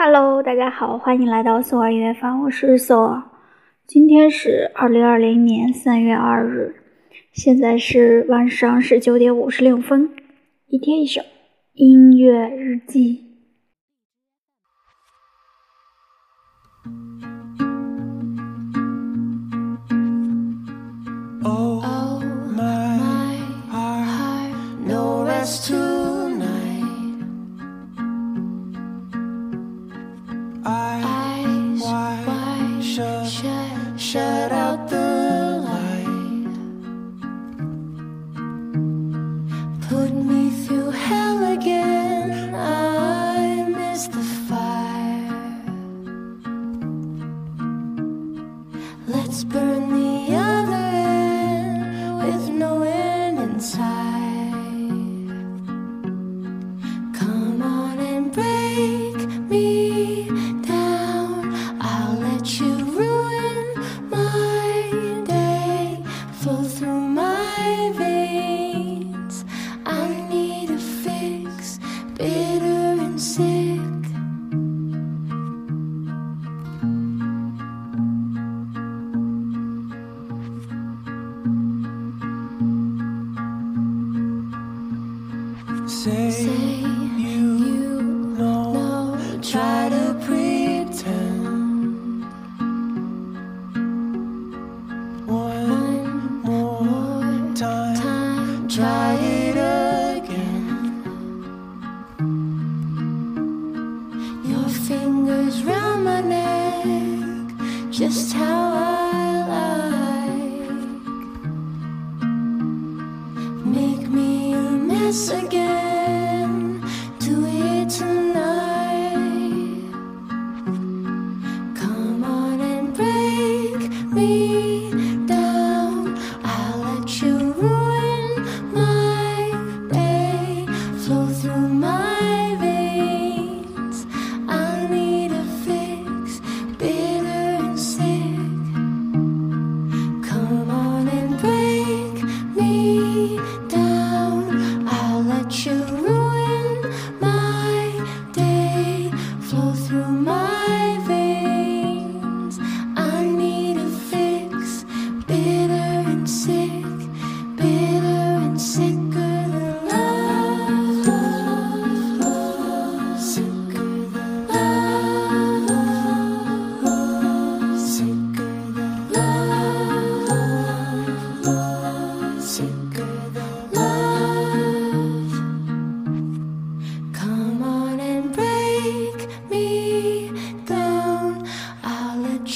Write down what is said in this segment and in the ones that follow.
Hello，大家好，欢迎来到索尔音乐坊，我是索尔。今天是二零二零年三月二日，现在是晚上十九点五十六分。一天一首音乐日记。Oh, my heart, no rest Let's burn Say, Say you, you know, know, try to pretend. one One more more time. time, try it again. Your fingers round my neck, just how I like. Make me a mess again. me.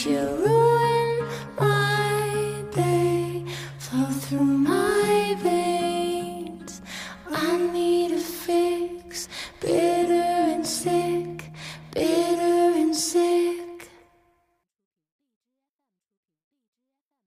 you ruin my day. Flow through my veins. I need to fix, bitter and sick.